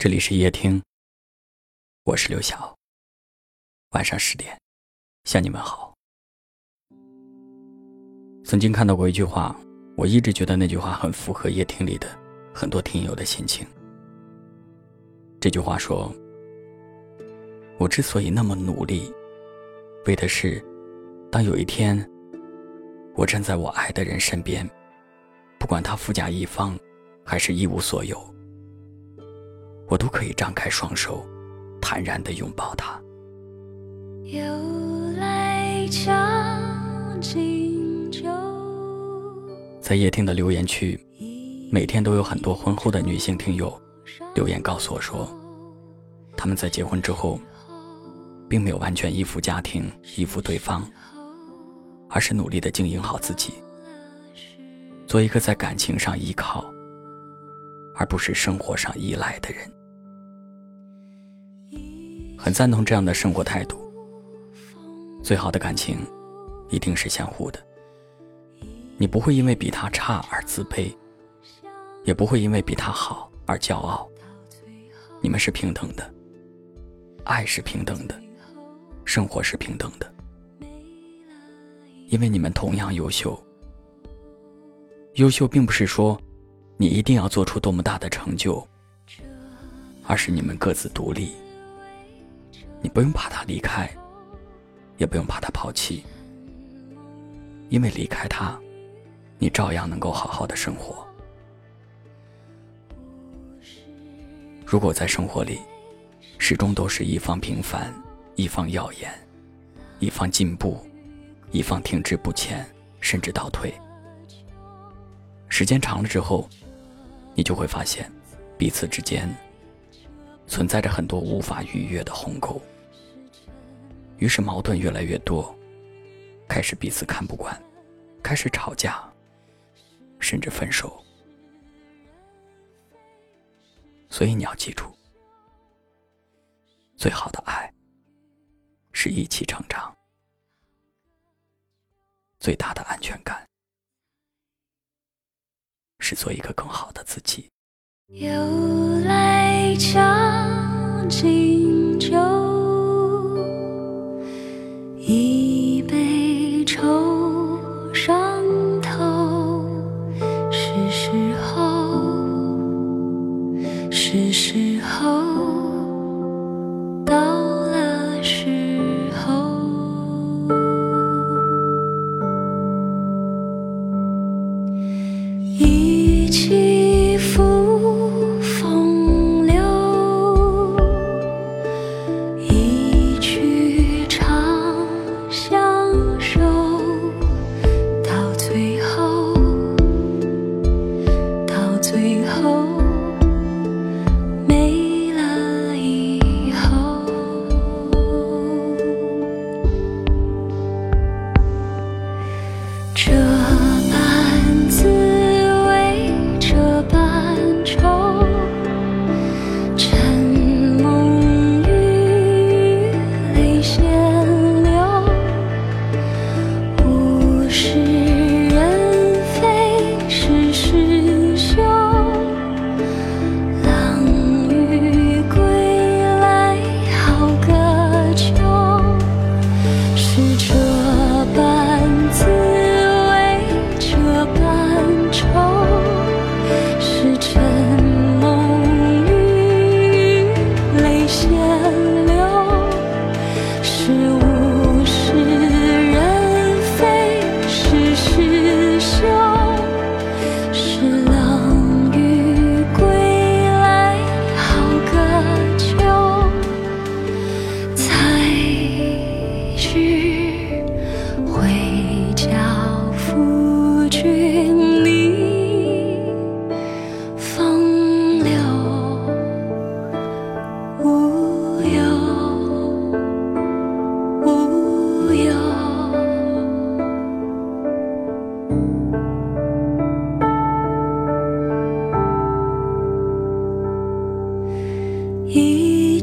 这里是夜听，我是刘晓。晚上十点，向你们好。曾经看到过一句话，我一直觉得那句话很符合夜听里的很多听友的心情。这句话说：“我之所以那么努力，为的是，当有一天，我站在我爱的人身边，不管他富甲一方，还是一无所有。”我都可以张开双手，坦然的拥抱他。在夜听的留言区，每天都有很多婚后的女性听友留言告诉我说，他们在结婚之后，并没有完全依附家庭、依附对方，而是努力的经营好自己，做一个在感情上依靠，而不是生活上依赖的人。很赞同这样的生活态度。最好的感情，一定是相互的。你不会因为比他差而自卑，也不会因为比他好而骄傲。你们是平等的，爱是平等的，生活是平等的。因为你们同样优秀。优秀并不是说，你一定要做出多么大的成就，而是你们各自独立。你不用怕他离开，也不用怕他抛弃，因为离开他，你照样能够好好的生活。如果在生活里，始终都是一方平凡，一方耀眼，一方进步，一方停滞不前，甚至倒退，时间长了之后，你就会发现，彼此之间。存在着很多无法逾越的鸿沟，于是矛盾越来越多，开始彼此看不惯，开始吵架，甚至分手。所以你要记住，最好的爱是一起成长，最大的安全感是做一个更好的自己。又来将时候，是时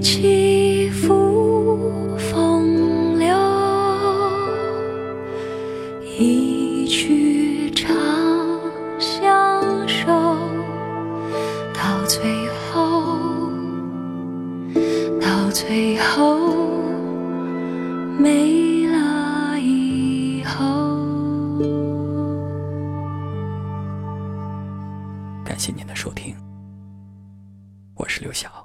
起伏风流，一曲长相守，到最后到最后没了以后。感谢您的收听，我是刘晓。